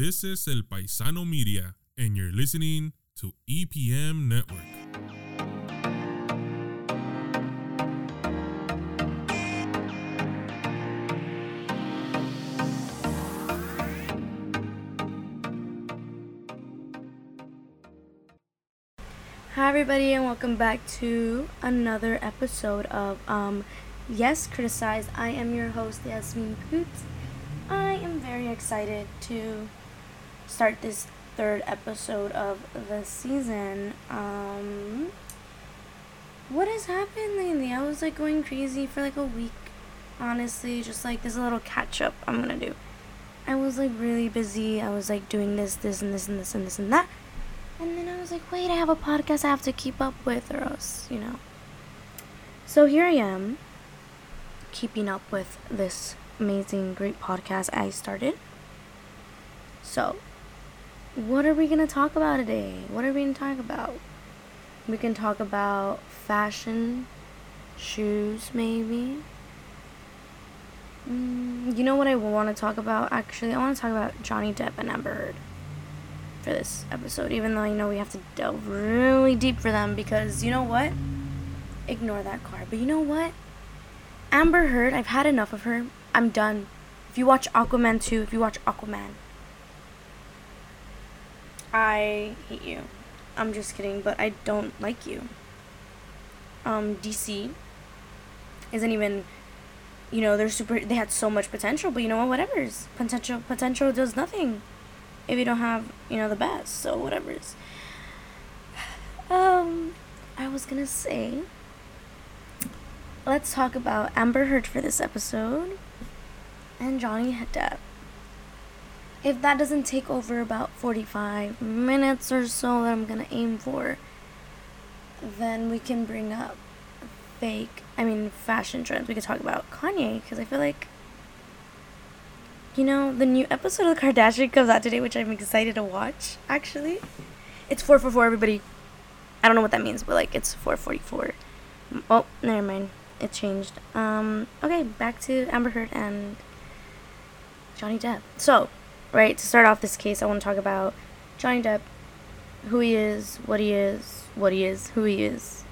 This is El Paisano Media, and you're listening to EPM Network. Hi everybody and welcome back to another episode of um Yes Criticize. I am your host Yasmine Poot. I am very excited to start this third episode of the season. Um what has happened lately? I was like going crazy for like a week. Honestly, just like there's a little catch up I'm gonna do. I was like really busy. I was like doing this, this, and this, and this, and this, and that. And then I was like, wait, I have a podcast I have to keep up with, or else, you know. So here I am, keeping up with this amazing, great podcast I started. So, what are we going to talk about today? What are we going to talk about? We can talk about fashion, shoes, maybe. Mm, you know what I want to talk about? Actually, I want to talk about Johnny Depp and Amber Heard for this episode, even though I know we have to delve really deep for them because you know what? Ignore that card. But you know what? Amber Heard, I've had enough of her. I'm done. If you watch Aquaman 2, if you watch Aquaman, I hate you. I'm just kidding, but I don't like you. Um, DC isn't even, you know, they're super, they had so much potential, but you know what? Whatever's potential, potential does nothing if you don't have, you know, the best. So whatever's. Um, I was gonna say. Let's talk about Amber Heard for this episode, and Johnny Depp. If that doesn't take over about forty-five minutes or so that I'm gonna aim for, then we can bring up fake. I mean, fashion trends. We could talk about Kanye because I feel like you know, the new episode of The Kardashian comes out today, which I'm excited to watch, actually. It's 444, everybody. I don't know what that means, but, like, it's 444. Oh, never mind. It changed. Um, okay, back to Amber Heard and Johnny Depp. So, right, to start off this case, I want to talk about Johnny Depp, who he is, what he is, what he is, who he is.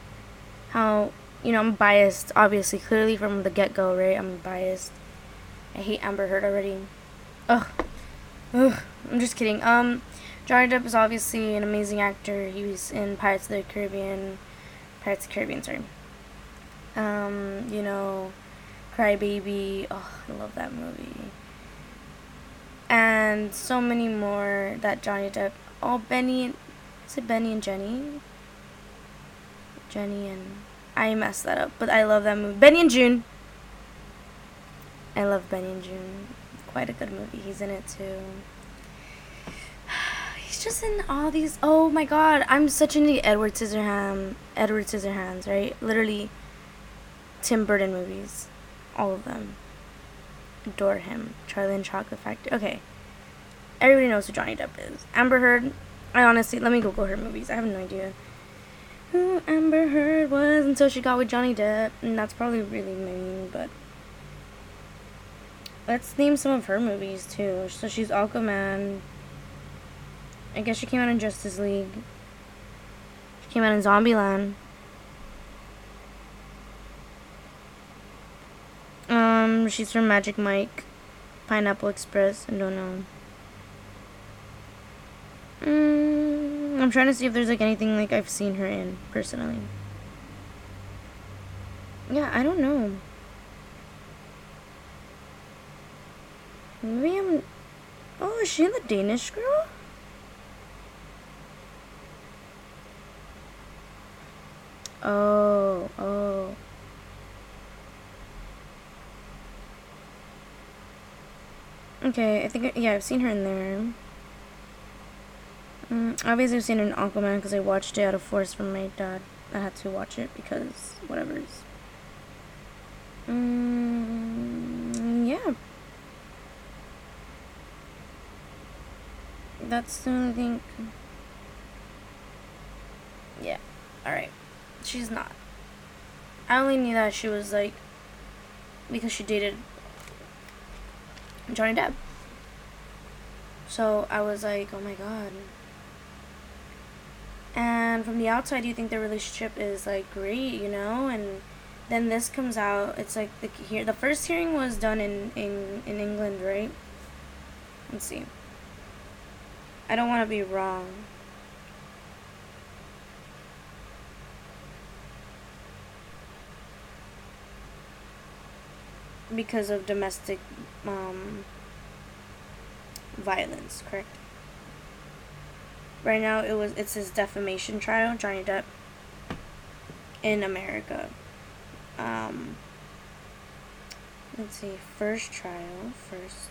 How, you know, I'm biased, obviously, clearly from the get go, right? I'm biased. I hate Amber Heard already. Ugh. Ugh. I'm just kidding. Um, Johnny Depp is obviously an amazing actor. He was in Pirates of the Caribbean. Pirates of the Caribbean, sorry. Um, you know, Cry Baby. Oh, I love that movie. And so many more that Johnny Depp. Oh, Benny. Is it Benny and Jenny? Jenny and. I messed that up, but I love that movie. Benny and Joon. I love Benny and Joon. Quite a good movie. He's in it too. He's just in all these. Oh my god, I'm such into Edward Scissorhands. Edward Scissorhands, right? Literally, Tim Burton movies, all of them. Adore him. Charlie and Chocolate Factory. Okay, everybody knows who Johnny Depp is. Amber Heard. I honestly let me Google her movies. I have no idea who Amber Heard was until she got with Johnny Depp, and that's probably really mean, but. Let's name some of her movies too. So she's Aquaman. I guess she came out in Justice League. She came out in Zombieland. Um, she's from Magic Mike, Pineapple Express. I don't know. Mm, I'm trying to see if there's like anything like I've seen her in personally. Yeah, I don't know. Maybe I'm. Oh, is she the Danish girl? Oh, oh. Okay, I think, yeah, I've seen her in there. Mm, obviously, I've seen her in Aquaman because I watched it out of force from my dad. I had to watch it because whatever's. Mm, yeah, that's the only thing. Yeah. Alright. She's not. I only knew that she was like because she dated Johnny Depp. So I was like, oh my god. And from the outside, you think their relationship is like great, you know, and then this comes out. It's like the here the first hearing was done in in in England, right? Let's see. I don't want to be wrong. Because of domestic um, violence, correct? Right now, it was it's his defamation trial, Johnny Depp, in America. Um, let's see, first trial, first.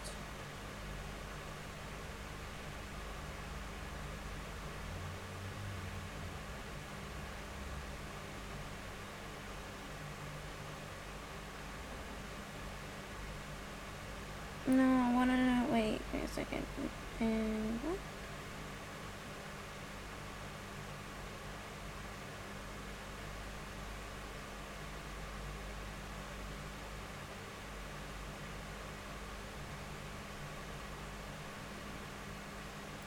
No, I wanna know. Wait, wait a second. And?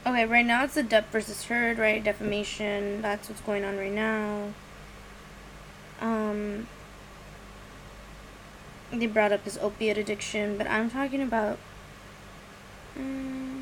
Okay, right now it's the Depp versus Heard, right? Defamation. That's what's going on right now. Um, they brought up his opiate addiction, but I'm talking about. Um,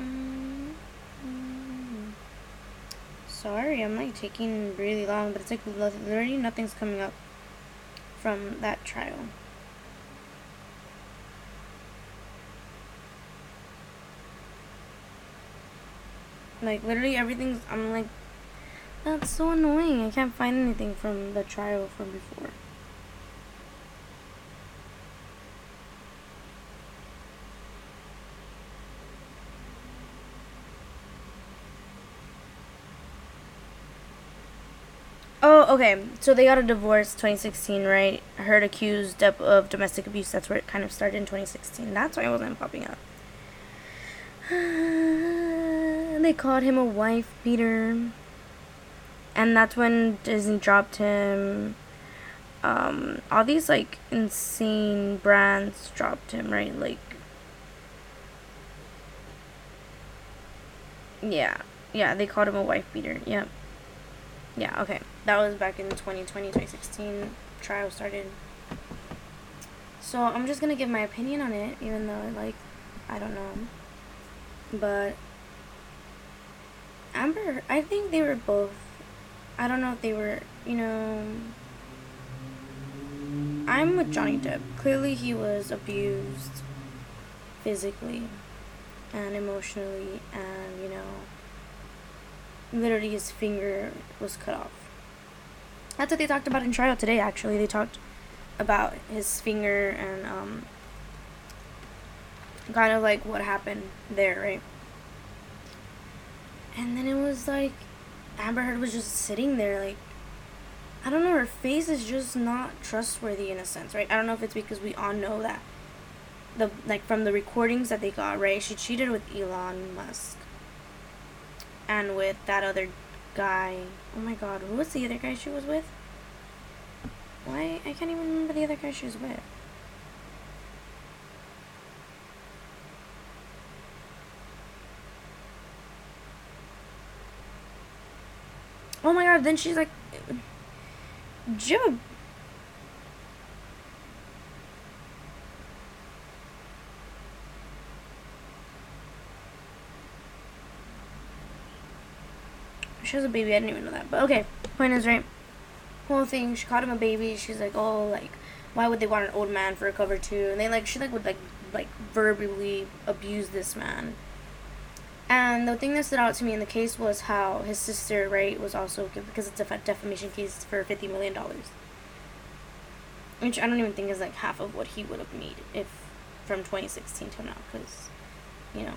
mm, mm. I'm like taking really long, but it's like literally nothing's coming up from that trial. Like literally everything's. I'm like, that's so annoying. I can't find anything from the trial from before. Oh, okay. So they got a divorce 2016, right? Heard accused of, of domestic abuse. That's where it kind of started in 2016. That's why it wasn't popping up. they called him a wife beater. And that's when Disney dropped him. Um, all these like insane brands dropped him, right? Like, yeah, yeah, they called him a wife beater. Yep. Yeah, okay. That was back in 2020, 2016. Trial started. So I'm just gonna give my opinion on it, even though, like, I don't know. But Amber, I think they were both. I don't know if they were, you know. I'm with Johnny Depp. Clearly, he was abused physically and emotionally, and, you know, literally his finger was cut off. That's what they talked about in trial today, actually. They talked about his finger and, um, kind of like what happened there, right? And then it was like Amber Heard was just sitting there, like I don't know, her face is just not trustworthy in a sense, right? I don't know if it's because we all know that the like from the recordings that they got, right? She cheated with Elon Musk and with that other guy. Oh my god, who was the other guy she was with? Why I can't even remember the other guy she was with. Oh my god, then she's like Jib She was a baby, I didn't even know that. But okay, point is right. Whole thing, she called him a baby, she's like, Oh, like, why would they want an old man for a cover too? And they like she like would like like verbally abuse this man. And the thing that stood out to me in the case was how his sister, right, was also because it's a defamation case for fifty million dollars, which I don't even think is like half of what he would have made if from twenty sixteen till now, because, you know.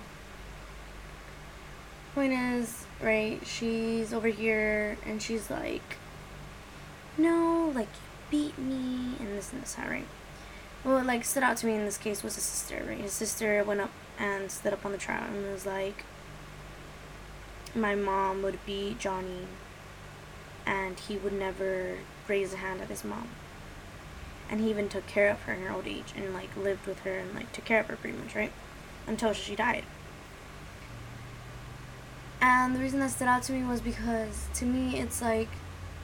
Point is, right? She's over here and she's like, no, like beat me and this and this, right? What like stood out to me in this case was his sister, right? His sister went up and stood up on the trial and was like, my mom would beat Johnny and he would never raise a hand at his mom. And he even took care of her in her old age and like lived with her and like took care of her pretty much, right? Until she died. And the reason that stood out to me was because to me it's like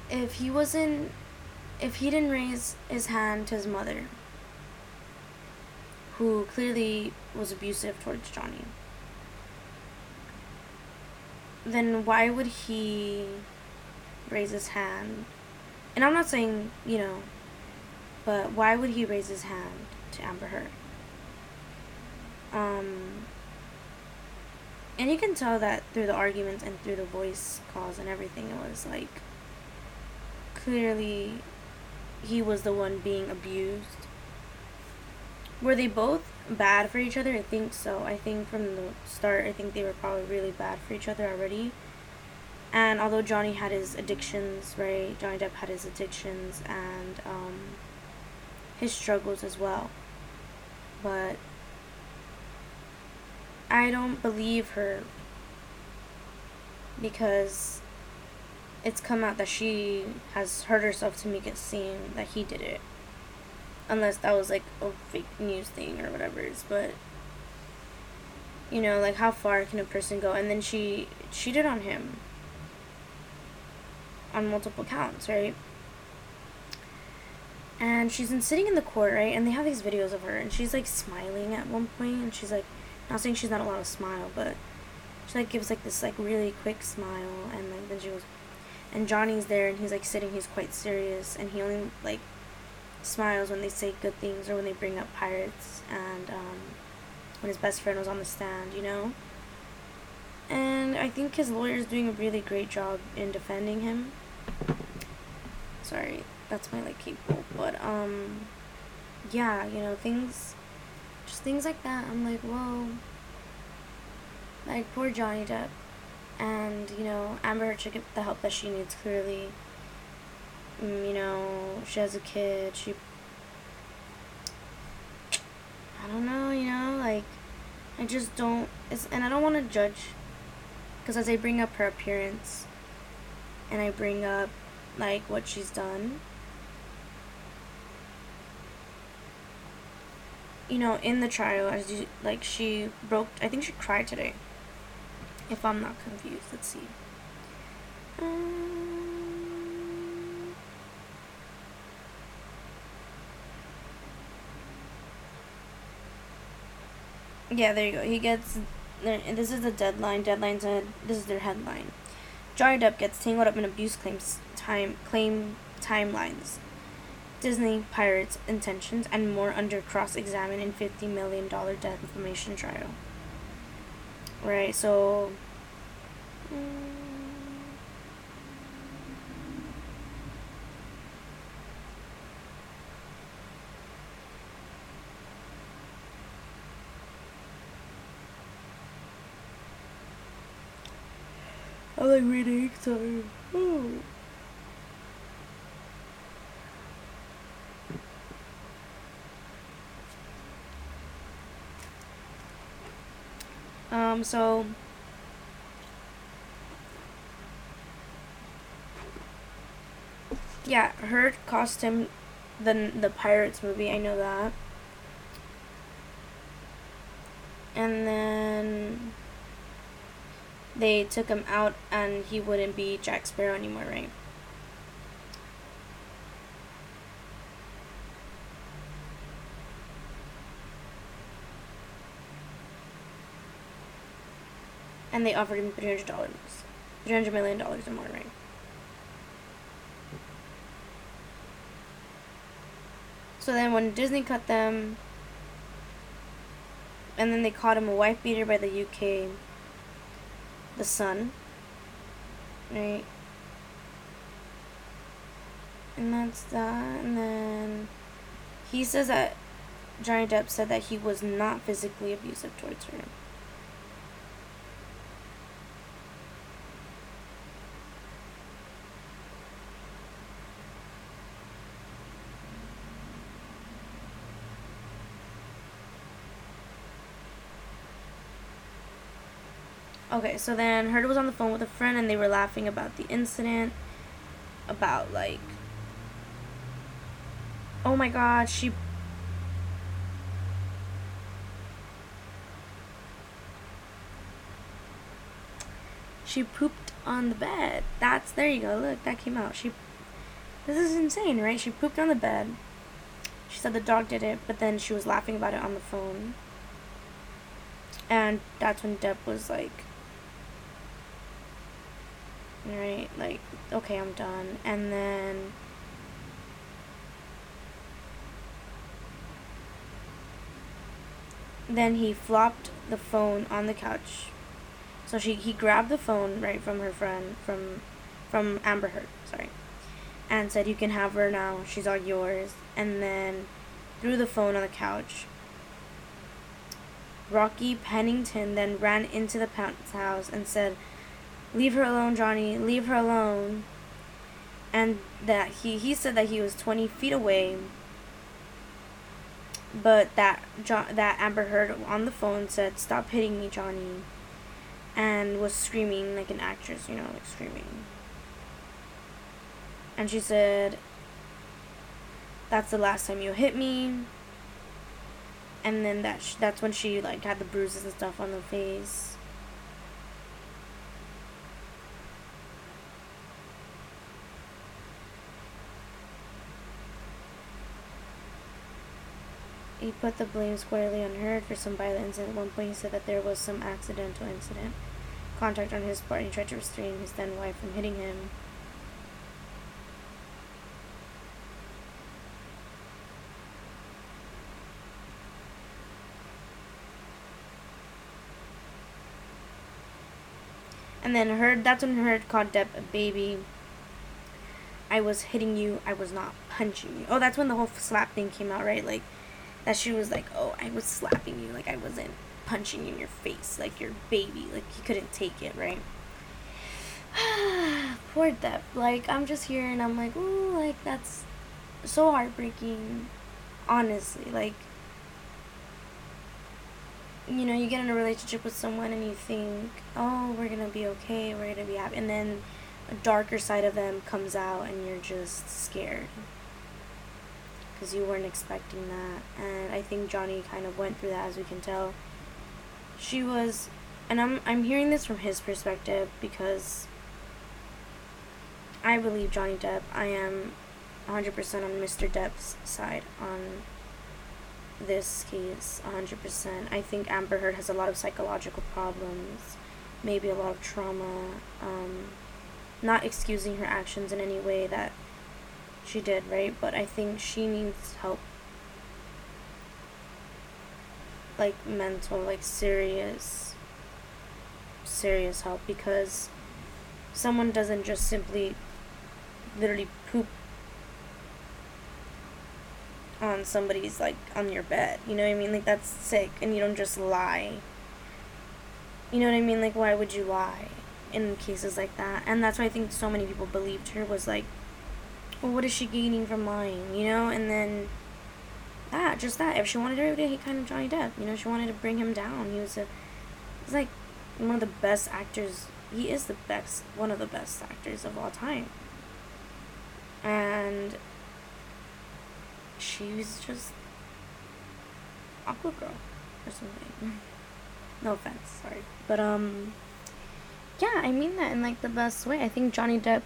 if he wasn't if he didn't raise his hand to his mother who clearly was abusive towards Johnny then why would he raise his hand? And I'm not saying, you know, but why would he raise his hand to Amber Heard? Um, and you can tell that through the arguments and through the voice calls and everything, it was like clearly he was the one being abused. Were they both bad for each other? I think so. I think from the start, I think they were probably really bad for each other already. And although Johnny had his addictions, right? Johnny Depp had his addictions and um, his struggles as well. But I don't believe her because it's come out that she has hurt herself to make it seem that he did it. Unless that was like a fake news thing or whatever it is but you know like how far can a person go? And then she cheated on him. On multiple counts right? And she's been sitting in the court right? And they have these videos of her and she's like smiling at one point and she's like not saying she's not allowed to smile but she like gives like this like really quick smile and like then she goes and johnny's there and he's like sitting he's quite serious and he only like smiles when they say good things or when they bring up pirates and um, when his best friend was on the stand, you know? And I think his lawyer is doing a really great job in defending him. Sorry, that's my like cable. But um yeah, you know, things just things like that. I'm like, whoa. Like poor Johnny Depp. And, you know, Amber Heard should get the help that she needs clearly. Mm, you know, she has a kid, she I don't know, you know, like I just don't it's and I don't want to judge because as I bring up her appearance and I bring up like what she's done you know, in the trial as you like she broke I think she cried today. If I'm not confused, let's see. Um, Yeah, there you go. He gets. This is the deadline. Deadlines. Uh, this is their headline. Johnny Depp gets tangled up in abuse claims time claim timelines. Disney pirates intentions and more under cross examine in fifty million dollar defamation trial. Right. So. I like reading, so. Oh. Um, so. Yeah, Heard cost him the the Pirates movie. I know that. And then they took him out and he wouldn't be Jack Sparrow anymore, right? And they offered him three hundred dollars, three hundred million dollars in more, right? So then, when Disney cut them, and then they caught him a wife beater by the UK the sun. Right? And that's that. And then he says that Johnny Depp said that he was not physically abusive towards her. Okay, so then Heard was on the phone with a friend and they were laughing about the incident. About, like. Oh my god, she. She pooped on the bed. That's. There you go. Look, that came out. She. This is insane, right? She pooped on the bed. She said the dog did it, but then she was laughing about it on the phone. And that's when Depp was like, right, like, okay, I'm done. And then. Then he flopped the phone on the couch. So she he grabbed the phone right from her friend from from Amber Heard, sorry. And said you can have her now. She's all yours. And then threw the phone on the couch. Rocky Pennington then ran into the house and said, "Leave her alone, Johnny. Leave her alone." And that he he said that he was 20 feet away but that jo- that Amber Heard on the phone said, "Stop hitting me, Johnny," and was screaming like an actress, you know, like screaming. And she said, "That's the last time you hit me." And then that sh- that's when she like had the bruises and stuff on the face. He put the blame squarely on her for some violence. At one point, he said that there was some accidental incident, contact on his part, and he tried to restrain his then wife from hitting him. And then Heard, that's when Heard called Depp a baby. I was hitting you, I was not punching you. Oh, that's when the whole slap thing came out, right? Like, that she was like, "Oh, I was slapping you, like I wasn't punching you in your face, like your baby, like you couldn't take it, right?" Poor Depp. Like I'm just here and I'm like, "Ooh, like that's so heartbreaking." Honestly, like you know, you get in a relationship with someone and you think, "Oh, we're to be okay, we're to be happy." And then a darker side of them comes out and you're just scared because you weren't expecting that. And I think Johnny kind of went through that, as we can tell. She was, and I'm I'm hearing this from his perspective because I believe Johnny Depp. I am 100% on Mr. Depp's side on this case. 100%. I think Amber Heard has a lot of psychological problems, maybe a lot of trauma. Um, not excusing her actions in any way that she did, right? But I think she needs help. Like mental, like serious, serious help because someone doesn't just simply literally poop on somebody's like on your bed. You know what I mean? Like that's sick and you don't just lie. You know what I mean? Like why would you lie in cases like that? And that's why I think so many people believed her was like well, what is she gaining from lying, you know? And then that, just that. If she wanted everybody to hate kind of Johnny Depp, you know, she wanted to bring him down. He was a, he's like one of the best actors. He is the best, one of the best actors of all time. And she was just Aqua Girl or something. No offense, sorry. But, um, yeah, I mean that in like the best way. I think Johnny Depp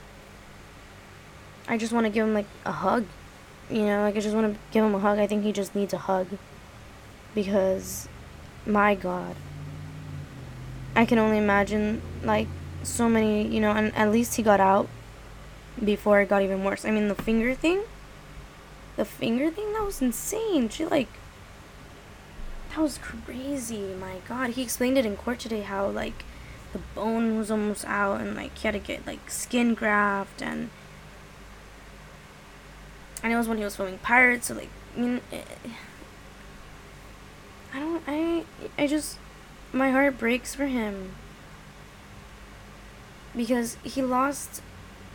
I just want to give him like a hug. You know, like I just want to give him a hug. I think he just needs a hug. Because, my God. I can only imagine like so many, you know, and at least he got out before it got even worse. I mean, the finger thing, the finger thing, that was insane. She like, that was crazy. My God, he explained it in court today how like the bone was almost out and like he had to get like skin graft and Know it was when he was filming Pirates, so like, I mean, eh, I don't, I, I just, my heart breaks for him. Because he lost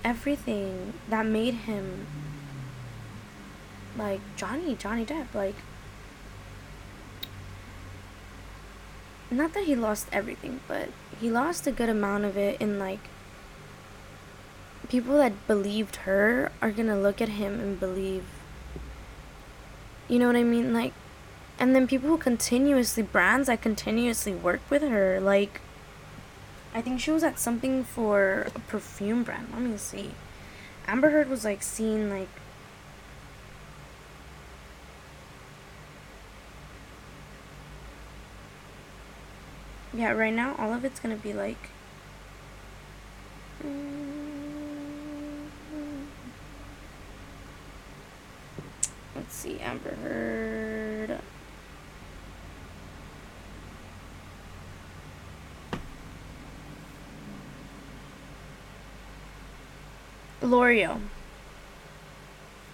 everything that made him, like, Johnny, Johnny Depp, like, not that he lost everything, but he lost a good amount of it in like people that believed her are gonna look at him and believe you know what I mean? Like and then people who continuously brands that continuously work with her, like I think she was at something for a perfume brand. Let me see. Amber Heard was like seen like Yeah, right now all of it's gonna be like Let's see, Amber Heard. L'Oreal.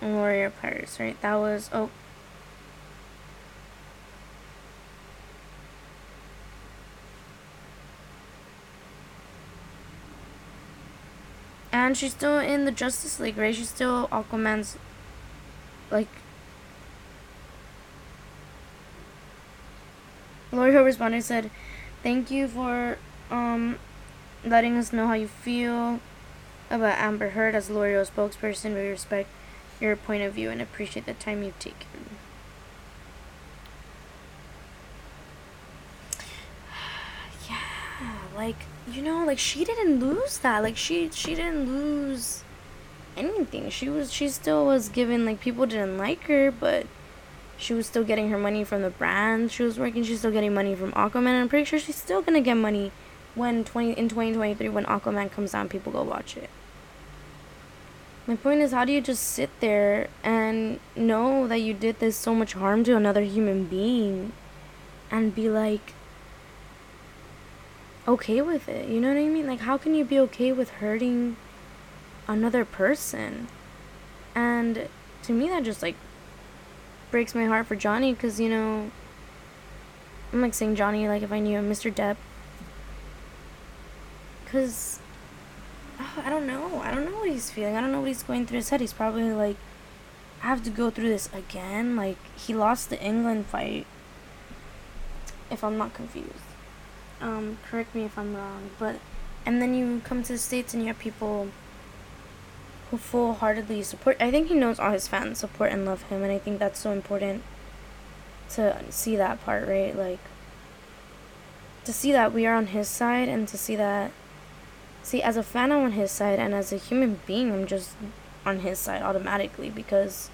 L'Oreal Paris, right? That was oh And she's still in the Justice League, right? She's still Aquaman's like L'Oreal responded said, Thank you for um letting us know how you feel about Amber Heard as L'Oreal spokesperson. We respect your point of view and appreciate the time you've taken. yeah, like you know, like she didn't lose that. Like she she didn't lose anything. She was she still was given like people didn't like her, but she was still getting her money from the brand she was working. She's still getting money from Aquaman. And I'm pretty sure she's still gonna get money when twenty in twenty twenty three when Aquaman comes out. People go watch it. My point is, how do you just sit there and know that you did this so much harm to another human being and be like okay with it? You know what I mean? Like, how can you be okay with hurting another person? And to me, that just like breaks my heart for Johnny because, you know, I'm like saying Johnny like if I knew Mr. Depp. Because I don't know. I don't know what he's feeling. I don't know what he's going through his head. He's probably like, I have to go through this again. Like, he lost the England fight. If I'm not confused. Um, correct me if I'm wrong. But, and then you come to the States and you have people who full heartedly support. I think he knows all his fans support and love him. And I think that's so important to see that part, right? Like, to see that we are on his side and to see that See, as a fan, I'm on his side, and as a human being, I'm just on his side automatically because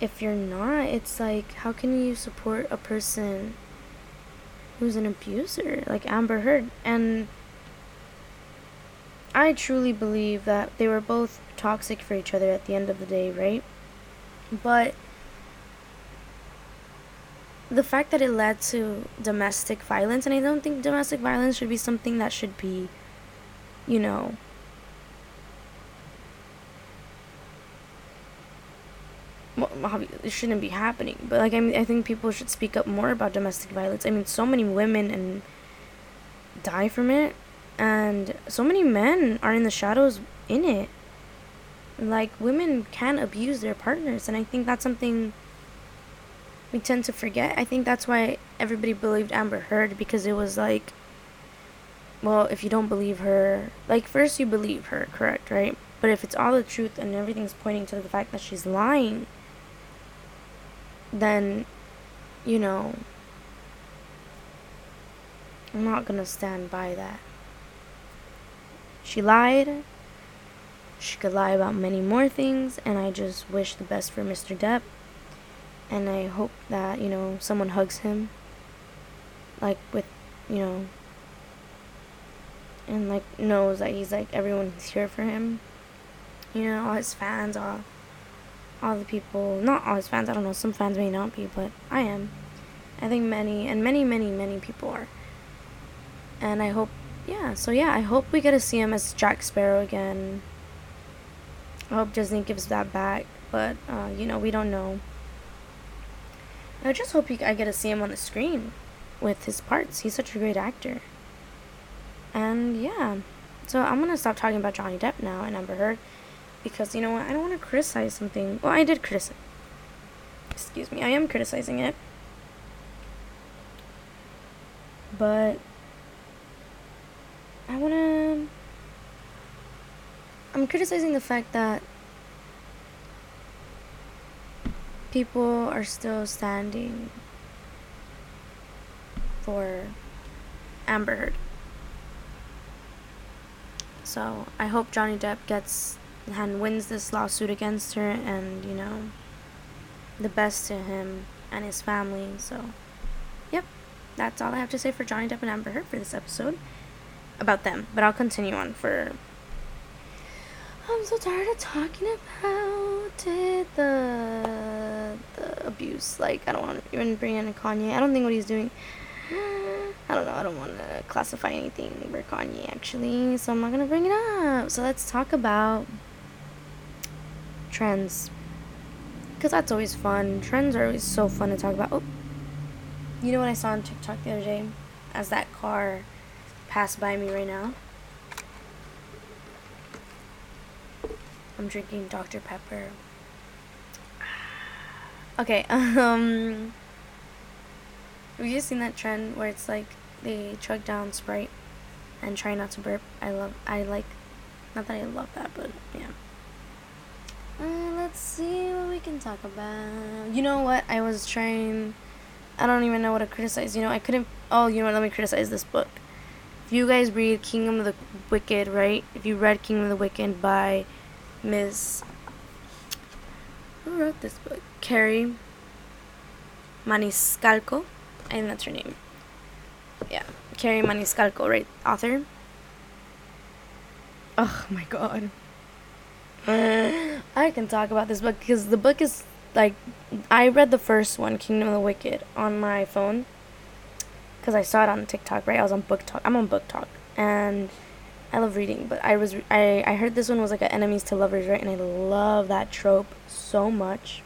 if you're not, it's like, how can you support a person who's an abuser, like Amber Heard? And I truly believe that they were both toxic for each other at the end of the day, right? But the fact that it led to domestic violence, and I don't think domestic violence should be something that should be, you know, well, it shouldn't be happening. But like I mean, I think people should speak up more about domestic violence. I mean, so many women and die from it, and so many men are in the shadows in it. Like women can abuse their partners, and I think that's something we tend to forget. I think that's why everybody believed Amber Heard because it was like, well, if you don't believe her, like first you believe her, correct, right? But if it's all the truth and everything's pointing to the fact that she's lying, then, you know, I'm not gonna stand by that. She lied. She could lie about many more things, and I just wish the best for Mr. Depp. And I hope that you know someone hugs him. Like with you know and like knows that he's like everyone's here for him. You know all his fans all all the people. Not all his fans I don't know. Some fans may not be but I am. I think many and many many many people are. And I hope yeah so yeah I hope we get to see him as Jack Sparrow again I hope Disney gives that back but uh, you know we don't know I just hope he, I get to see him on the screen with his parts. He's such a great actor. And yeah, so I'm gonna stop talking about Johnny Depp now and Amber Heard because you know what? I don't want to criticize something. Well, I did criticize. Excuse me, I am criticizing it. But I want to. I'm criticizing the fact that people are still standing for Amber Heard. So I hope Johnny Depp gets and wins this lawsuit against her, and you know, the best to him and his family. So, yep, that's all I have to say for Johnny Depp and Amber Heard for this episode about them. But I'll continue on for. I'm so tired of talking about it. The the abuse. Like I don't want to even bring in Kanye. I don't think what he's doing. I don't know. I don't want to classify anything for Kanye actually, so I'm not gonna bring it up. So let's talk about trends because that's always fun. Trends are always so fun to talk about. Oh, you know what I saw on TikTok the other day as that car passed by me right now? I'm drinking Dr. Pepper. Okay, um. Have you seen that trend where it's like they chug down Sprite and try not to burp? I love, I like, not that I love that, but yeah. Uh, let's see what we can talk about. You know what? I was trying. I don't even know what to criticize. You know, I couldn't. Oh, you know what? Let me criticize this book. If you guys read Kingdom of the Wicked, right? If you read Kingdom of the Wicked by Miss. Who wrote this book? Kerri Maniscalco. I think that's her name. Yeah. Kerri Maniscalco, right? Author. Oh my god. I can talk about this book because the book is like I read the first one, Kingdom of the Wicked, on my phone because I saw it on TikTok. Right, I was on BookTok. I'm on BookTok, and I love reading. But I was I I heard this one was like a enemies to lovers, right? And I love that trope so much.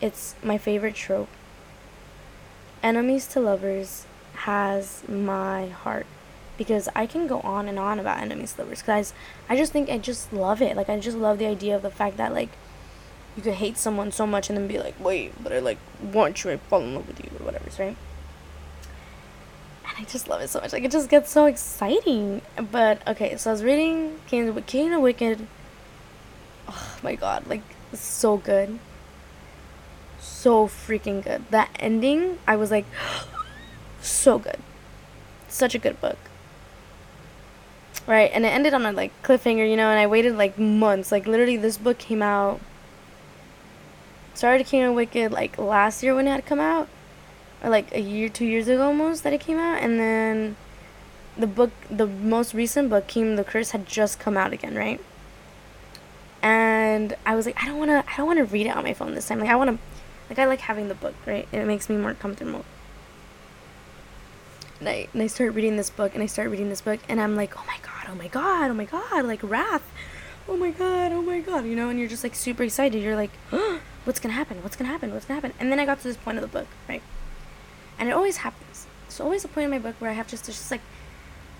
It's my favorite trope. Enemies to lovers has my heart because I can go on and on about enemies to lovers guys I just think I just love it like I just love the idea of the fact that like you could hate someone so much and then be like wait but I like want you I fall in love with you or whatever right I just love it so much. Like it just gets so exciting. But okay so I was reading King of, King of Wicked. Oh my god like so good. So freaking good. That ending I was like so good. Such a good book. Right and it ended on a like cliffhanger you know and i waited like months. Like literally this book came out. Started king of wicked like last year when it had come out or like a year two years ago almost that it came out and then the book the most recent book of the curse had just come out again right and i was like i don't want to i don't want to read it on my phone this time like i want to like i like having the book right it makes me more comfortable and I, and I started reading this book and I start reading this book and I'm like, oh my god, oh my god, oh my god, like Wrath, oh my god, oh my god, you know, and you're just like super excited. You're like, oh, what's gonna happen? What's gonna happen? What's gonna happen? And then I got to this point of the book, right? And it always happens. There's always a point in my book where I have just to just like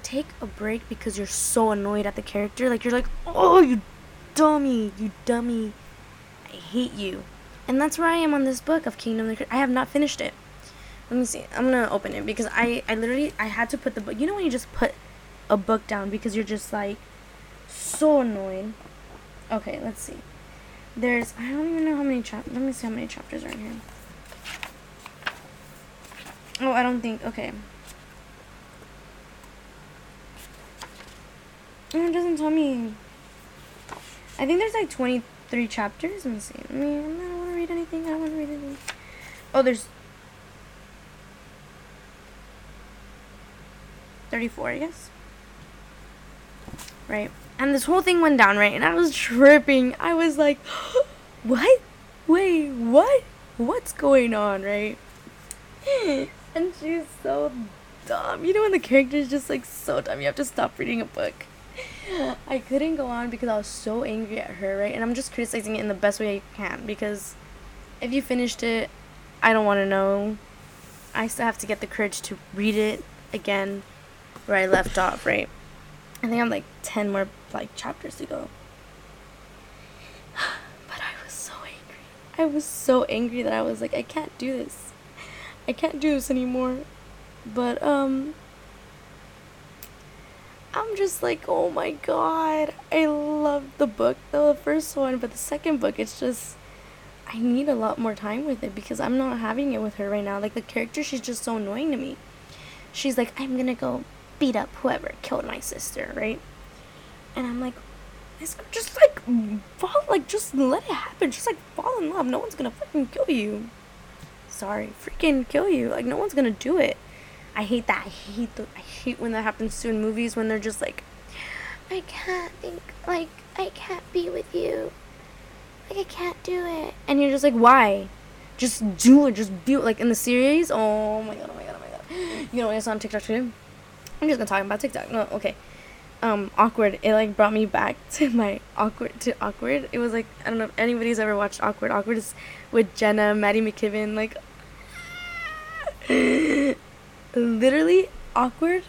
take a break because you're so annoyed at the character. Like you're like, oh, you dummy, you dummy, I hate you. And that's where I am on this book of Kingdom I have not finished it. Let me see. I'm gonna open it because I I literally I had to put the book. You know when you just put a book down because you're just like so annoyed. Okay, let's see. There's I don't even know how many chapters. Let me see how many chapters are in here. Oh, I don't think. Okay. Oh, it doesn't tell me. I think there's like 23 chapters. Let me see. I mean, I don't want to read anything. I don't want to read anything. Oh, there's 34, I guess. Right? And this whole thing went down, right? And I was tripping. I was like, what? Wait, what? What's going on, right? and she's so dumb. You know when the character is just like so dumb, you have to stop reading a book. I couldn't go on because I was so angry at her, right? And I'm just criticizing it in the best way I can because if you finished it, I don't want to know. I still have to get the courage to read it again where I left off, right? I think I'm like 10 more like chapters to go. But I was so angry. I was so angry that I was like, I can't do this. I can't do this anymore. But um I'm just like, oh my god. I love the book, the first one, but the second book it's just I need a lot more time with it because I'm not having it with her right now. Like the character she's just so annoying to me. She's like, I'm gonna go beat up whoever killed my sister, right? And I'm like, just like fall like just let it happen. Just like fall in love. No one's gonna fucking kill you. Sorry, freaking kill you. Like no one's gonna do it. I hate that. I hate the, I hate when that happens too in movies when they're just like, I can't think like I can't be with you. Like I can't do it. And you're just like, why? Just do it. Just be like in the series. Oh my god. Oh my god. Oh my god. You know what I saw on TikTok too? I'm just gonna talk about TikTok. No, okay um awkward it like brought me back to my awkward to awkward it was like i don't know if anybody's ever watched awkward awkward is with jenna Matty McKibben like literally awkward.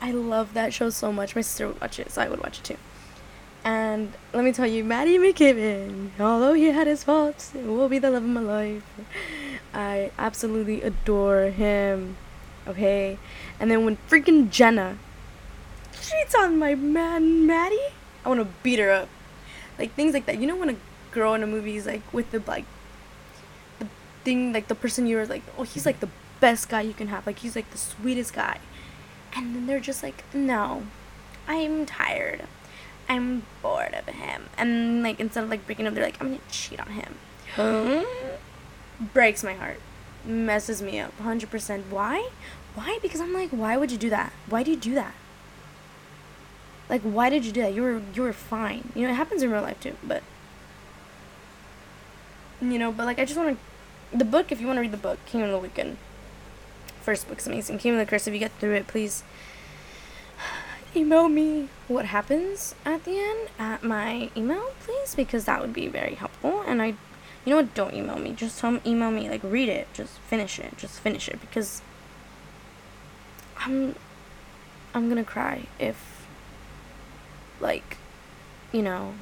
I love that show so much. My sister would watch it so i would watch it too. And let me tell you Matty McKibben although he had his faults it will be the love of my life. I absolutely adore him okay? And then when freaking jenna cheats on my man Matty, I want to beat her up. Like things like that. You know when a girl in a movie is like with the like thing like the person you're like oh he's like the best guy you can have like he's like the sweetest guy, and then they're just like no, I'm tired. I'm bored of him. And like instead of like breaking up, they're like, I'm gonna cheat on him. Huh? Breaks my heart. Messes me up. 100%. Why? Why? Because I'm like, why would you do that? Why do you do that? Like, why did you do that? You were you were fine. You know, it happens in real life too, but you know, but like I just want to the book. If you want to read the book, Kingdom of the Wicked. First book's amazing. King of the Curse. If you get through it, please email me what happens at the end at my email, please, because that would be very helpful. And I, you know what? Don't email me. Just tell email me. Like read it. Just finish it. Just finish it because I'm I'm gonna cry if like, you know,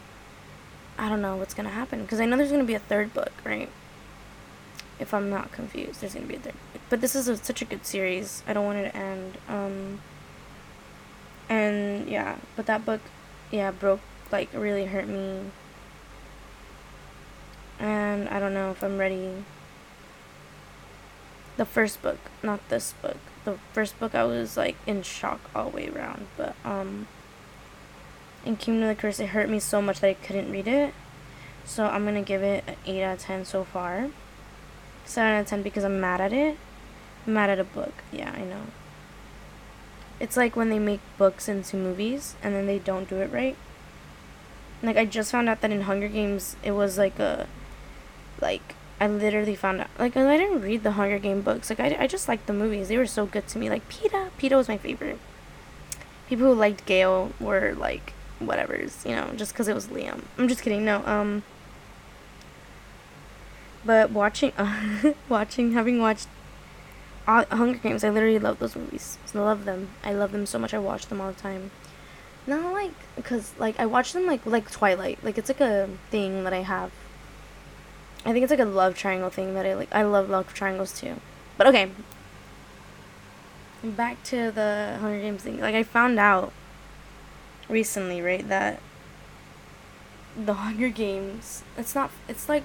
I don't know what's gonna happen because I know there's gonna be a third book, right? If I'm not confused, there's gonna be a third. But this is a, such a good series. I don't want it to end. Um. And yeah, but that book, yeah, broke like really hurt me. And I don't know if I'm ready. The first book, not this book. The first book, I was like in shock all the way around. But um in Kingdom of the Curse, it hurt me so much that I couldn't read it. So I'm gonna give it an 8 out of 10 so far. 7 out of 10 because I'm mad at it. I'm mad at a book. Yeah, I know. It's like when they make books into movies and then they don't do it right. Like I just found out that in Hunger Games it was like a like I literally found out like I didn't read the Hunger Game books. Like I, I just liked the movies. They were so good to me. Like Peeta, Peeta was my favorite. People who liked Gale were like whatever's, you know, just because it was Liam. I'm just kidding. No, um. But watching, uh, watching, having watched all, Hunger Games, I literally love those movies. I love them. I love them so much. I watch them all the time. Not like, cause like I watch them like like Twilight. Like it's like a thing that I have. I think it's like a love triangle thing that I like. I love love triangles too. But okay. Back to the Hunger Games thing. Like I found out recently, right? That the Hunger Games, it's not, it's like,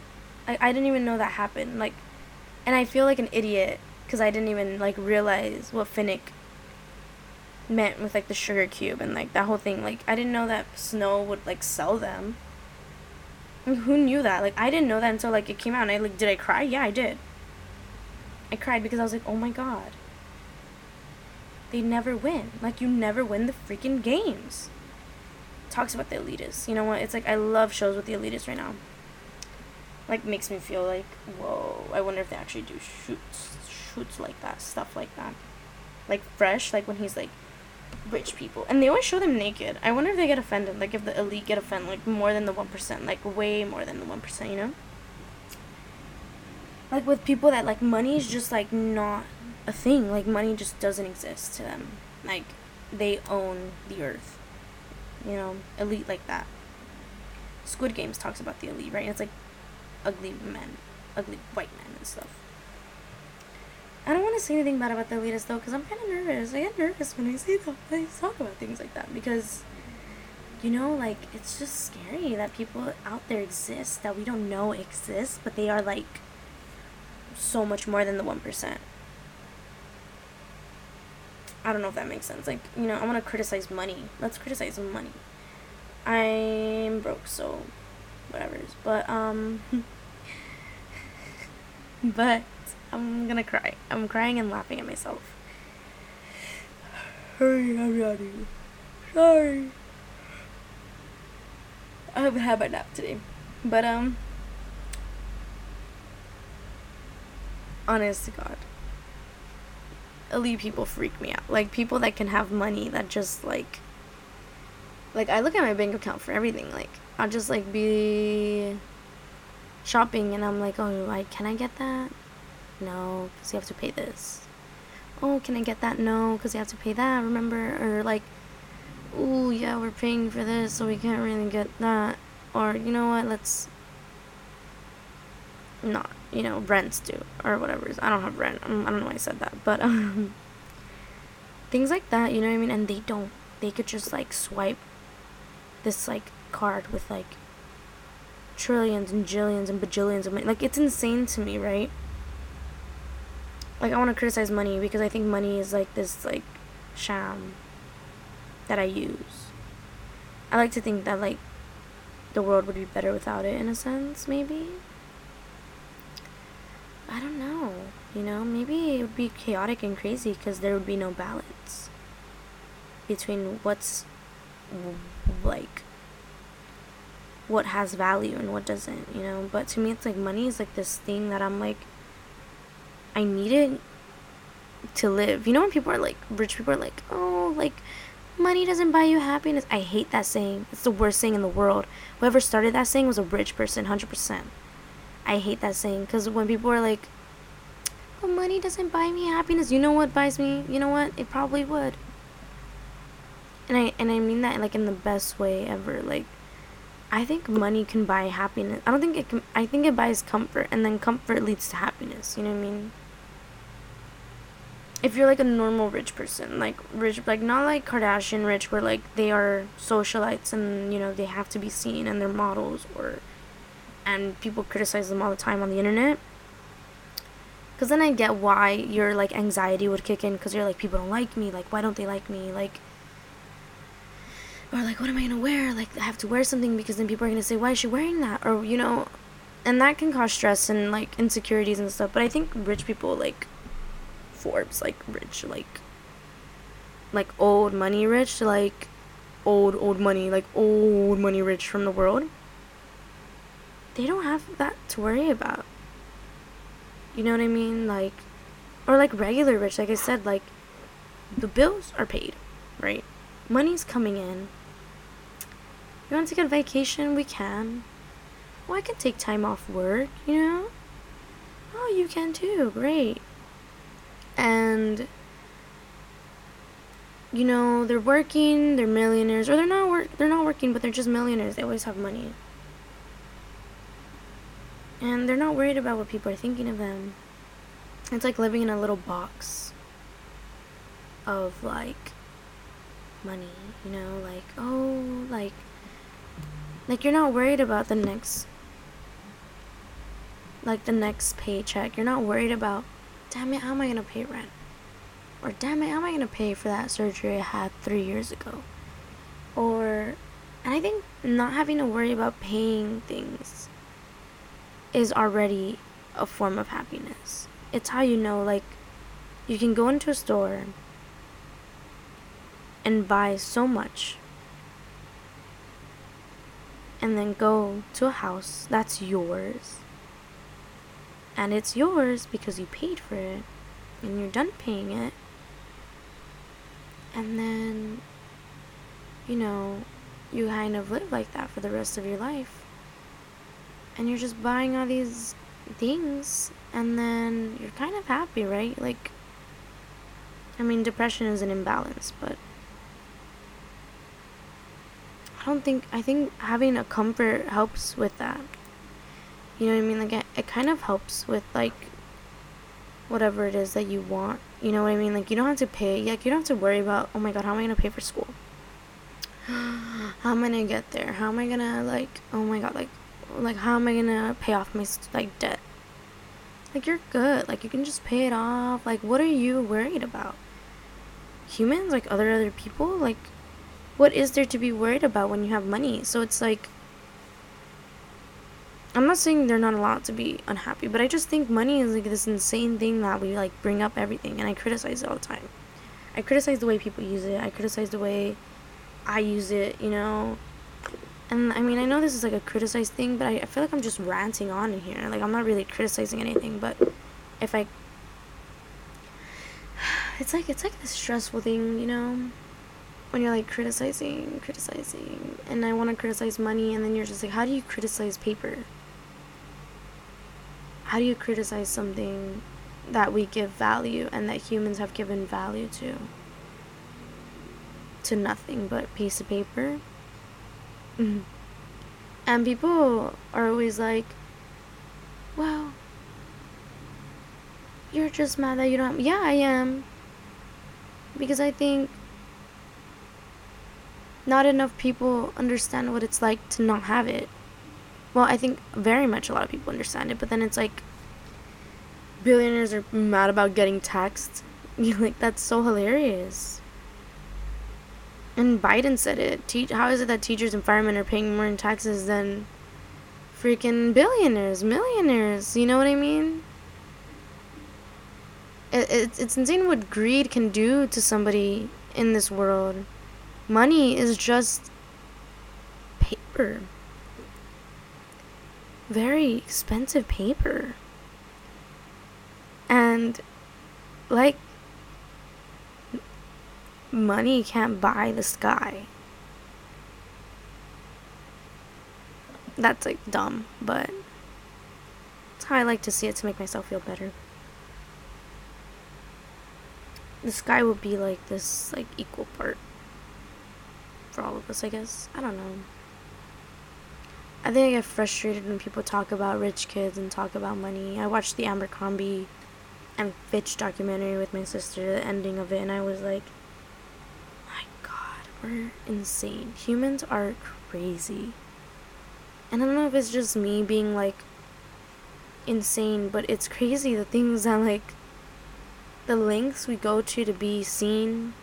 I, I didn't even know that happened. Like, and I feel like an idiot because I didn't even like realize what Finnick meant with like the sugar cube and like that whole thing. Like, I didn't know that Snow would like sell them. Like, who knew that? Like, I didn't know that until like it came out. And I like, did I cry? Yeah, I did. I cried because I was like, oh my god. They never win. Like, you never win the freaking games talks about the elitists. You know what? It's like I love shows with the elitists right now. Like makes me feel like whoa. I wonder if they actually do shoots shoots like that, stuff like that. Like fresh, like when he's like rich people, and they always show them naked. I wonder if they get offended. Like if the elite get offended, like more than the one percent, like way more than the one percent. You know. Like with people that like money is just like not a thing. Like money just doesn't exist to them. Like they own the earth you know, elite like that. Squid Games talks about the elite, right? And it's like ugly men, ugly white men and stuff. I don't want to say anything bad about the elitists though, because I'm kind of nervous. I get nervous when I say that. I talk about things like that because, you know, like it's just scary that people out there exist that we don't know exist, but they are like so much more than the one percent. I don't know if that makes sense. Like, you know, I want to criticize money. Let's criticize money. I'm broke, so whatever. But um, but I'm gonna cry. I'm crying and laughing at myself. Sorry, I'm yawning. Sorry. I haven't had my nap today, but um, honest to God, elite people freak me out. Like people that can have money that just like, like I look at my bank account for everything. Like I'll just like be shopping and I'm like, oh, like can I get that? No, because you have to pay this. Oh, can I get that? No, because you have to pay that. Remember, or like, oh yeah, we're paying for this, so we can't really get that. Or you know what? Let's not, you know, rents do or whatever. I don't have rent. I don't know why I said that, but um, things like that. You know what I mean? And they don't. They could just like swipe this like card with like trillions and jillions and bajillions of money. Like it's insane to me, right? Like I want to criticize money because I think money is like this like sham that I use. I like to think that like the world would be better without it in a sense, maybe. I don't know. You know, maybe it would be chaotic and crazy because there would be no balance between what's like what has value and what doesn't, you know. But to me, it's like money is like this thing that I'm like, I need it to live. You know, when people are like, rich people are like, oh, like, money doesn't buy you happiness. I hate that saying. It's the worst saying in the world. Whoever started that saying was a rich person, 100%. I hate that saying because when people are like, oh, money doesn't buy me happiness, you know what buys me? You know what? It probably would. And I and I mean that like in the best way ever. Like I think money can buy happiness. I don't think it can. I think it buys comfort, and then comfort leads to happiness. You know what I mean? If you're like a normal rich person, like rich, like not like Kardashian rich, where like they are socialites and you know they have to be seen and they're models, or and people criticize them all the time on the internet. Cause then I get why your like anxiety would kick in, cause you're like people don't like me, like why don't they like me, like or like what am i going to wear? Like i have to wear something because then people are going to say why is she wearing that? Or you know and that can cause stress and like insecurities and stuff but i think rich people like forbes like rich like like old money rich like old old money like old money rich from the world they don't have that to worry about. You know what i mean? Like or like regular rich like i said like the bills are paid right? Money's coming in you want to take a vacation? We can. Well, I can take time off work, you know? Oh, you can too. Great. And you know, they're working, they're millionaires, or they're not work they're not working, but they're just millionaires. They always have money. And they're not worried about what people are thinking of them. It's like living in a little box of like money, you know, like oh, like like you're not worried about the next like the next paycheck. You're not worried about damn it, how am I gonna pay rent? Or damn it, how am I gonna pay for that surgery I had three years ago? Or and I think not having to worry about paying things is already a form of happiness. It's how you know like you can go into a store and buy so much and then go to a house that's yours. And it's yours because you paid for it and you're done paying it. And then, you know, you kind of live like that for the rest of your life. And you're just buying all these things and then you're kind of happy, right? Like, I mean, depression is an imbalance, but I don't think I think having a comfort helps with that. You know what I mean? Like it, it kind of helps with like whatever it is that you want. You know what I mean? Like you don't have to pay. Like you don't have to worry about, "Oh my god, how am I going to pay for school?" how am I going to get there? How am I going to like, "Oh my god, like like how am I going to pay off my like debt?" Like you're good. Like you can just pay it off. Like what are you worried about? Humans like other other people like what is there to be worried about when you have money? So it's like I'm not saying they're not allowed to be unhappy, but I just think money is like this insane thing that we like bring up everything and I criticize it all the time. I criticize the way people use it. I criticize the way I use it, you know. And I mean, I know this is like a criticized thing, but I, I feel like I'm just ranting on in here. Like I'm not really criticizing anything, but if I it's like it's like this stressful thing, you know when you're like criticizing, criticizing, and I want to criticize money, and then you're just like, how do you criticize paper? how do you criticize something that we give value and that humans have given value to? To nothing but a piece of paper. Mm-hmm. And people are always like, well, you're just mad that you don't. Have-. Yeah, I am. Because I think not enough people understand what it's like to not have it well, I think very much a lot of people understand it, but then it's like billionaires are mad about getting taxed. like that's so hilarious. And Biden said it. Te- how is it that teachers and firemen are paying more in taxes than freaking billionaires, millionaires? You know what I mean? It, it, it's insane what greed can do to somebody in this world. Money is just paper very expensive paper. And like money can't buy the sky. That's like dumb, but that's how I like to see it to make myself feel better. The sky would be like this like equal part for all of us, I guess. I don't know. I think I get frustrated when people talk about rich kids and talk about money. I watched the Abercrombie and Fitch documentary with my sister, the ending of it, and I was like, my god, we're insane. Humans are crazy. And I don't know if it's just me being like insane, but it's crazy the things that like the lengths we go to to be seen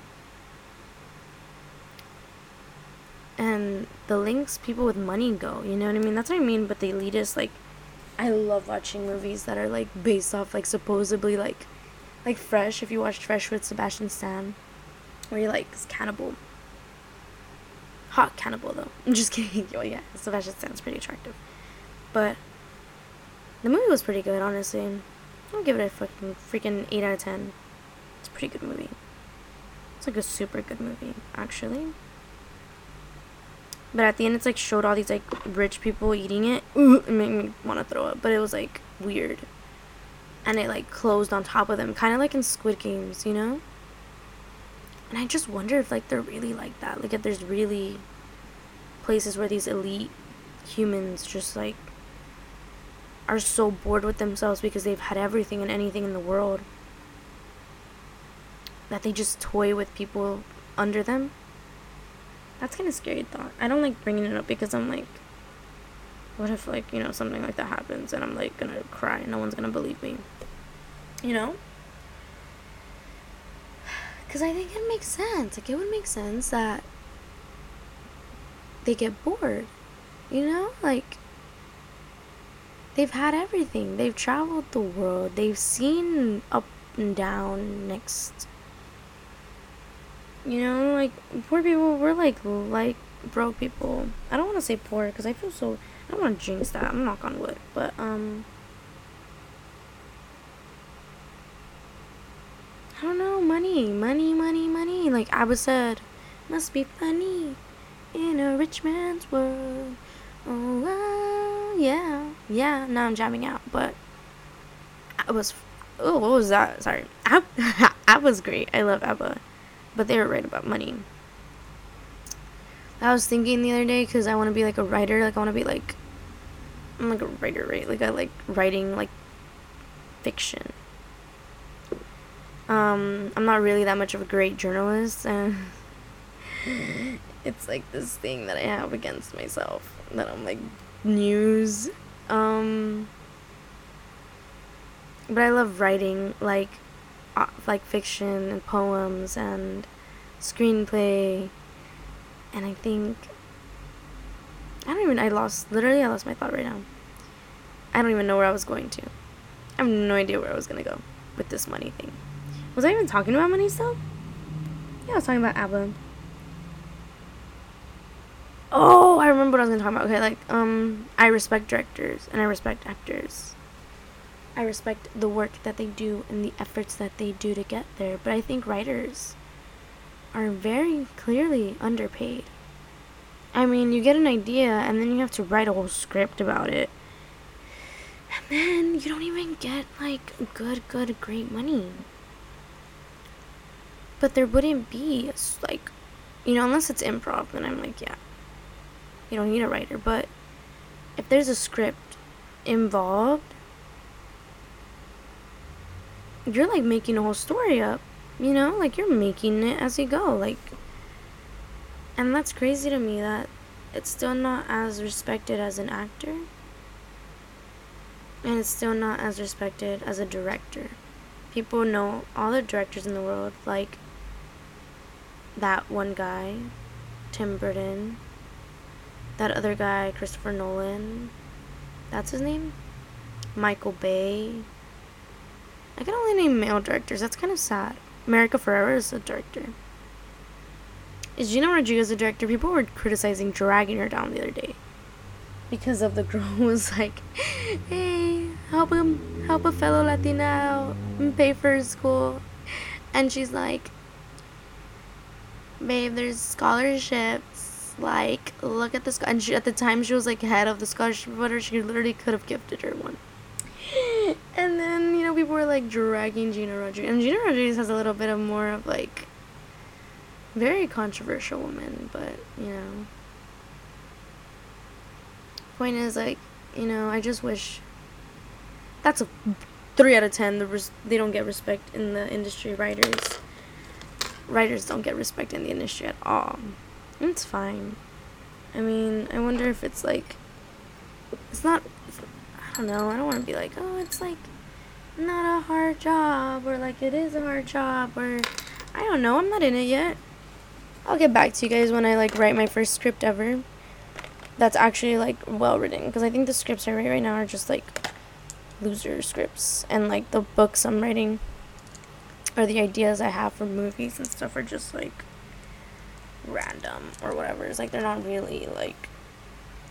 and the links people with money go. You know what I mean? That's what I mean. But the elitist, like, I love watching movies that are like based off like supposedly like, like Fresh. If you watched Fresh with Sebastian Stan, where you're like cannibal. Hot cannibal though. I'm just kidding. oh yeah, Sebastian Stan's pretty attractive, but the movie was pretty good. Honestly, I'll give it a fucking freaking eight out of ten. It's a pretty good movie. It's like a super good movie, actually. But at the end, it's like showed all these like rich people eating it. It made me want to throw up. But it was like weird. And it like closed on top of them, kind of like in Squid Games, you know? And I just wonder if like they're really like that. Like if there's really places where these elite humans just like are so bored with themselves because they've had everything and anything in the world that they just toy with people under them that's kind of scary thought. I don't like bringing it up because I'm like, what if like you know something like that happens and I'm like gonna cry and no one's gonna believe me, you know? Because I think it makes sense. Like it would make sense that they get bored, you know, like they've had everything. They've traveled the world. They've seen up and down next you know, like poor people. We're like like broke people. I don't want to say poor because I feel so. I don't want to jinx that. I'm knock on wood, but um. I don't know, money, money, money, money. Like Abba said, must be funny in a rich man's world. Oh, uh, yeah, yeah. Now I'm jamming out, but I was. Oh, what was that? Sorry, Ab- was great. I love Abba but they were right about money. I was thinking the other day because I want to be like a writer. Like I want to be like, I'm like a writer, right? Like I like writing like fiction. Um, I'm not really that much of a great journalist, and it's like this thing that I have against myself that I'm like news. Um, but I love writing like like fiction and poems and screenplay, and I think I don't even. I lost literally. I lost my thought right now. I don't even know where I was going to. I have no idea where I was gonna go with this money thing. Was I even talking about money still? Yeah, I was talking about ABBA. Oh, I remember what I was gonna talk about. Okay, like, um, I respect directors and I respect actors. I respect the work that they do and the efforts that they do to get there, but I think writers are very clearly underpaid. I mean, you get an idea and then you have to write a whole script about it. And then you don't even get like good, good, great money. But there wouldn't be like, you know, unless it's improv, then I'm like, yeah, you don't need a writer. But if there's a script involved, you're like making a whole story up, you know, like you're making it as you go, like. And that's crazy to me that it's still not as respected as an actor. And it's still not as respected as a director. People know all the directors in the world, like that one guy, Tim Burton, that other guy, Christopher Nolan. That's his name? Michael Bay. I can only name male directors. That's kind of sad. America Ferrera is a director. Is Gina Rodriguez a director? People were criticizing dragging her down the other day because of the girl who was like, "Hey, help him, help a fellow Latina out and pay for school," and she's like, "Babe, there's scholarships. Like, look at this." And she, at the time, she was like head of the scholarship provider. She literally could have gifted her one. Know people were like dragging Gina Rodriguez, and Gina Rodriguez has a little bit of more of like very controversial woman, but you know. Point is like you know i just wish that's a three out of ten the res- they don't get respect in the industry writers writers don't get respect in the industry at all. It's fine. I mean i wonder if it's like it's not i don't know i don't want to be like oh it's like not a hard job or like it is a hard job or i don't know i'm not in it yet i'll get back to you guys when i like write my first script ever that's actually like well written because I think the scripts I write right now are just like loser scripts and like the books I'm writing or the ideas I have for movies and stuff are just like random or whatever. It's like they're not really like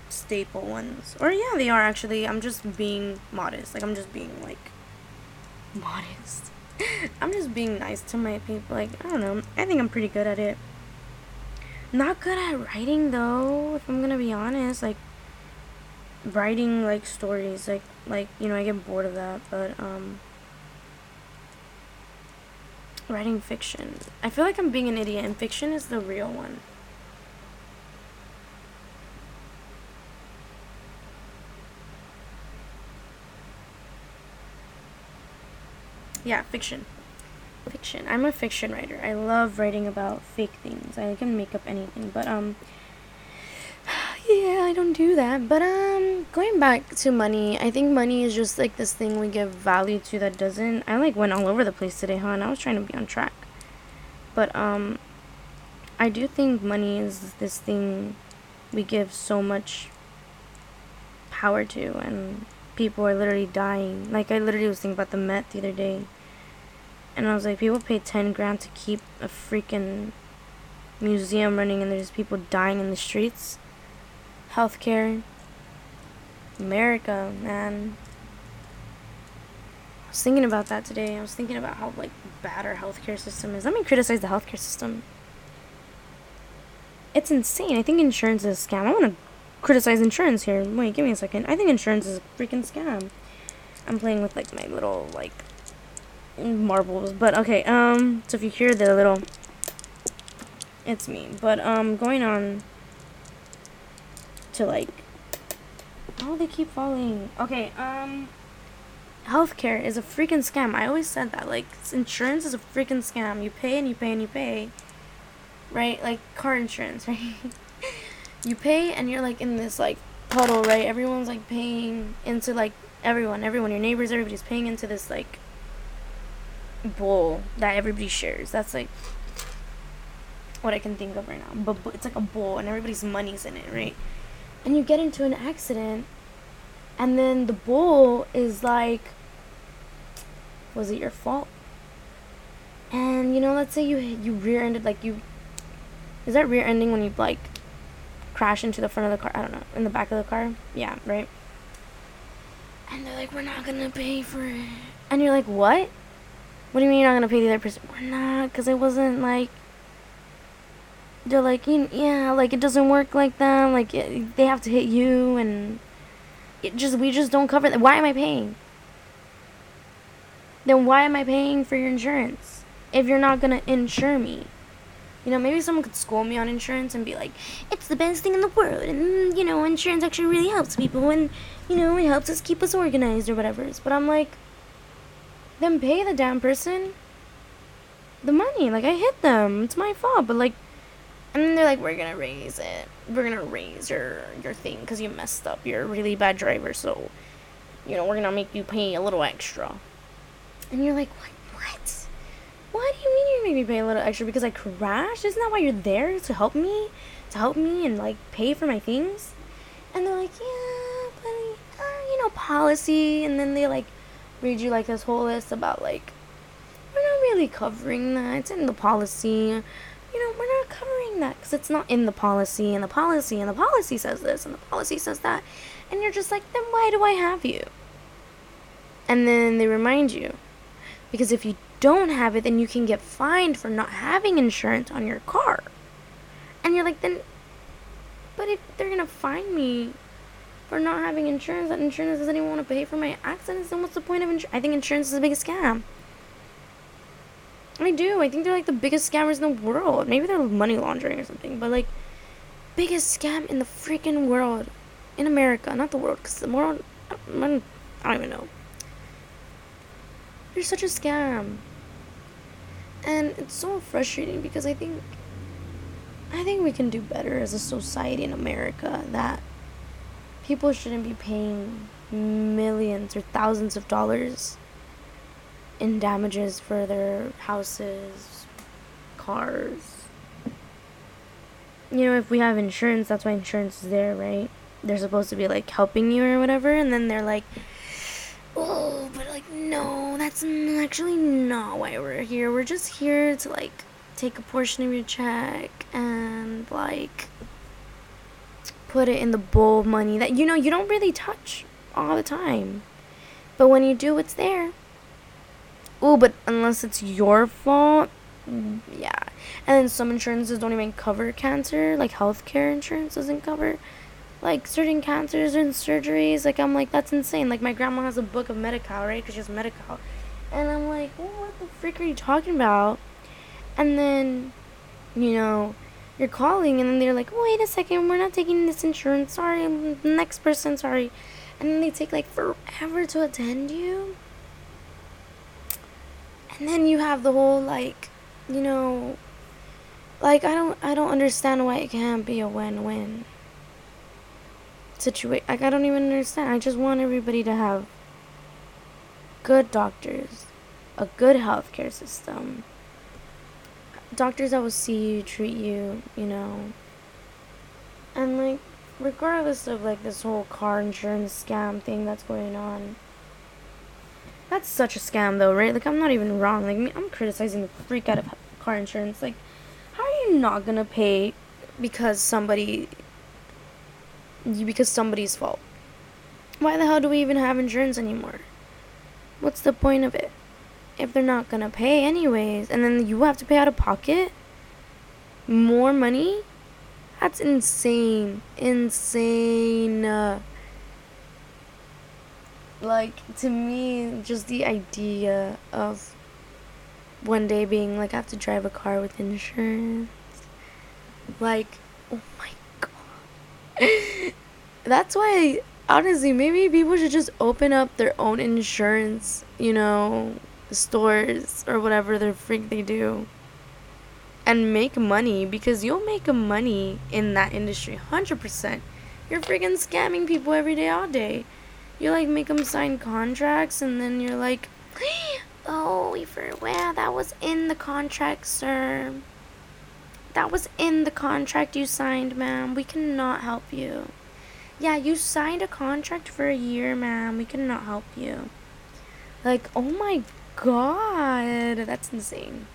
staple ones. Or yeah, they are actually. I'm just being modest. Like I'm just being like modest. I'm just being nice to my people. Like I don't know. I think I'm pretty good at it. Not good at writing though, if I'm gonna be honest. Like writing like stories, like like, you know, I get bored of that, but um writing fiction. I feel like I'm being an idiot and fiction is the real one. Yeah, fiction fiction. I'm a fiction writer. I love writing about fake things. I can make up anything, but um yeah, I don't do that. But um going back to money, I think money is just like this thing we give value to that doesn't. I like went all over the place today, huh? And I was trying to be on track. But um I do think money is this thing we give so much power to and people are literally dying. Like I literally was thinking about the Met the other day and I was like, people pay 10 grand to keep a freaking museum running and there's people dying in the streets. Healthcare. America, man. I was thinking about that today. I was thinking about how like bad our healthcare system is. Let me criticize the healthcare system. It's insane. I think insurance is a scam. I want to criticize insurance here. Wait, give me a second. I think insurance is a freaking scam. I'm playing with like my little like marbles. But okay, um, so if you hear the little, it's me. But um, going on to like, oh, they keep falling. Okay, um, healthcare is a freaking scam. I always said that. Like, insurance is a freaking scam. You pay and you pay and you pay. Right? Like, car insurance, right? you pay and you're like in this, like, puddle, right? Everyone's, like, paying into, like, everyone. Everyone. Your neighbors, everybody's paying into this, like, bowl that everybody shares. That's, like, what I can think of right now. But it's like a bowl and everybody's money's in it, right? And you get into an accident and then the bowl is like was it your fault? And you know, let's say you you rear-ended like you is that rear ending when you like crash into the front of the car? I don't know, in the back of the car? Yeah, right. And they're like, "We're not gonna pay for it," and you're like, "What? What do you mean you're not gonna pay the other person?" We're not, cause it wasn't like. They're like, yeah, like it doesn't work like that. Like it, they have to hit you, and it just we just don't cover that. Why am I paying? then why am I paying for your insurance if you're not gonna insure me? You know, maybe someone could school me on insurance and be like, it's the best thing in the world, and you know, insurance actually really helps people, and you know, it helps us keep us organized or whatever. But I'm like, then pay the damn person the money. Like I hit them, it's my fault. But like, and then they're like, we're gonna raise it. We're gonna raise your your thing because you messed up. You're a really bad driver, so you know, we're gonna make you pay a little extra. And you're like, what? What? What do you mean you're making me pay a little extra because I crashed? Isn't that why you're there to help me? To help me and like pay for my things? And they're like, yeah, but uh, you know, policy. And then they like read you like this whole list about like, we're not really covering that. It's in the policy. You know, we're not covering that because it's not in the policy. And the policy and the policy says this and the policy says that. And you're just like, then why do I have you? And then they remind you because if you don't have it, then you can get fined for not having insurance on your car. And you're like, then, but if they're gonna fine me for not having insurance, that insurance doesn't even want to pay for my accidents, then what's the point of insurance? I think insurance is the biggest scam. I do. I think they're like the biggest scammers in the world. Maybe they're money laundering or something, but like, biggest scam in the freaking world. In America, not the world, because the world, I don't, even know. You're such a scam. And it's so frustrating because I think I think we can do better as a society in America that people shouldn't be paying millions or thousands of dollars in damages for their houses, cars. You know, if we have insurance, that's why insurance is there, right? They're supposed to be like helping you or whatever, and then they're like, oh, but like, no, that's actually not why we're here. We're just here to like take a portion of your check and like put it in the bowl money that you know you don't really touch all the time. But when you do, it's there. Oh, but unless it's your fault, yeah. And then some insurances don't even cover cancer, like healthcare insurance doesn't cover like certain cancers and surgeries. Like I'm like that's insane. Like my grandma has a book of Medi-Cal, right? Because she has Medi-Cal, and I'm like, well, what the freak are you talking about? And then, you know, you're calling, and then they're like, wait a second, we're not taking this insurance. Sorry, next person, sorry. And then they take like forever to attend you. And then you have the whole like, you know, like I don't I don't understand why it can't be a win-win situation. Like, I don't even understand. I just want everybody to have good doctors, a good healthcare system, doctors that will see you, treat you, you know. And, like, regardless of, like, this whole car insurance scam thing that's going on. That's such a scam, though, right? Like, I'm not even wrong. Like, I'm criticizing the freak out of car insurance. Like, how are you not gonna pay because somebody You because somebody's fault. Why the hell do we even have insurance anymore? What's the point of it? If they're not gonna pay anyways, and then you have to pay out of pocket more money? That's insane. Insane. like, to me, just the idea of one day being like, I have to drive a car with insurance. Like, oh my god. That's why honestly, maybe people should just open up their own insurance, you know, stores or whatever the freak they do and make money because you'll make money in that industry 100%. You're freaking scamming people every day, all day. You like make them sign contracts and then you're like, oh, we forgot that was in the contract, sir. That was in the contract you signed, ma'am. We cannot help you. Yeah, you signed a contract for a year, ma'am. We cannot help you. Like, oh my god. That's insane.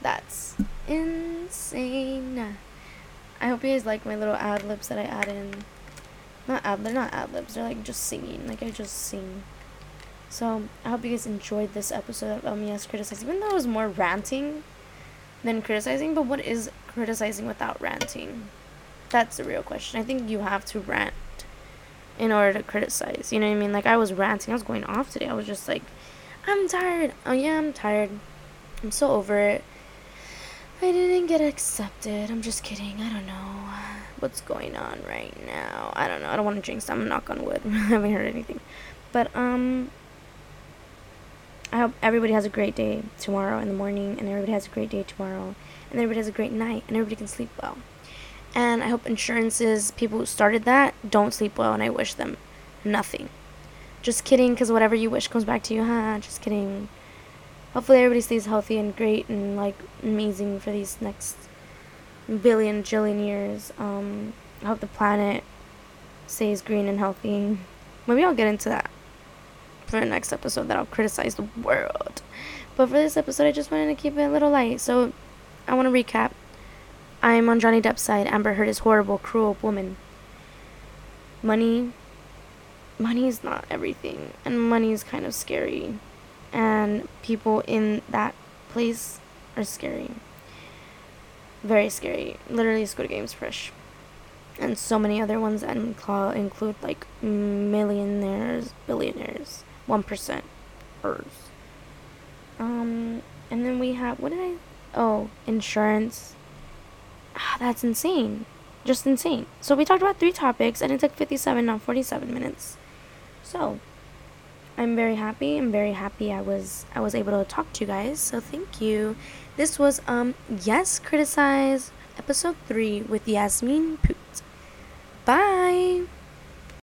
That's insane. I hope you guys like my little ad libs that I add in. Not ad, they're not ad libs. They're like just singing. Like I just sing. So I hope you guys enjoyed this episode of um, me as criticizing. Even though it was more ranting than criticizing, but what is criticizing without ranting? That's the real question. I think you have to rant in order to criticize. You know what I mean? Like I was ranting. I was going off today. I was just like, I'm tired. Oh yeah, I'm tired. I'm so over it. I didn't get accepted. I'm just kidding. I don't know what's going on right now. I don't know. I don't want to jinx. I'm knock on wood. I haven't heard anything. But um I hope everybody has a great day tomorrow in the morning and everybody has a great day tomorrow and everybody has a great night and everybody can sleep well. And I hope insurances people who started that don't sleep well and I wish them nothing. Just kidding cuz whatever you wish comes back to you. Huh? Just kidding hopefully everybody stays healthy and great and like amazing for these next billion jillion years. Um, I hope the planet stays green and healthy. Maybe I'll get into that for the next episode that I'll criticize the world. But for this episode, I just wanted to keep it a little light. So I want to recap. I'm on Johnny Depp's side. Amber Heard is horrible, cruel woman. Money, money is not everything, and money is kind of scary and people in that place are scary. Very scary. Literally, Squid Game's fresh. And so many other ones that include like millionaires, billionaires, 1%. Um, and then we have, what did I, oh, insurance. Ah, that's insane. Just insane. So we talked about three topics and it took 57, not 47 minutes. So, I'm very happy. I'm very happy I was I was able to talk to you guys. So thank you. This was um yes criticize episode 3 with Yasmine Poot. Bye.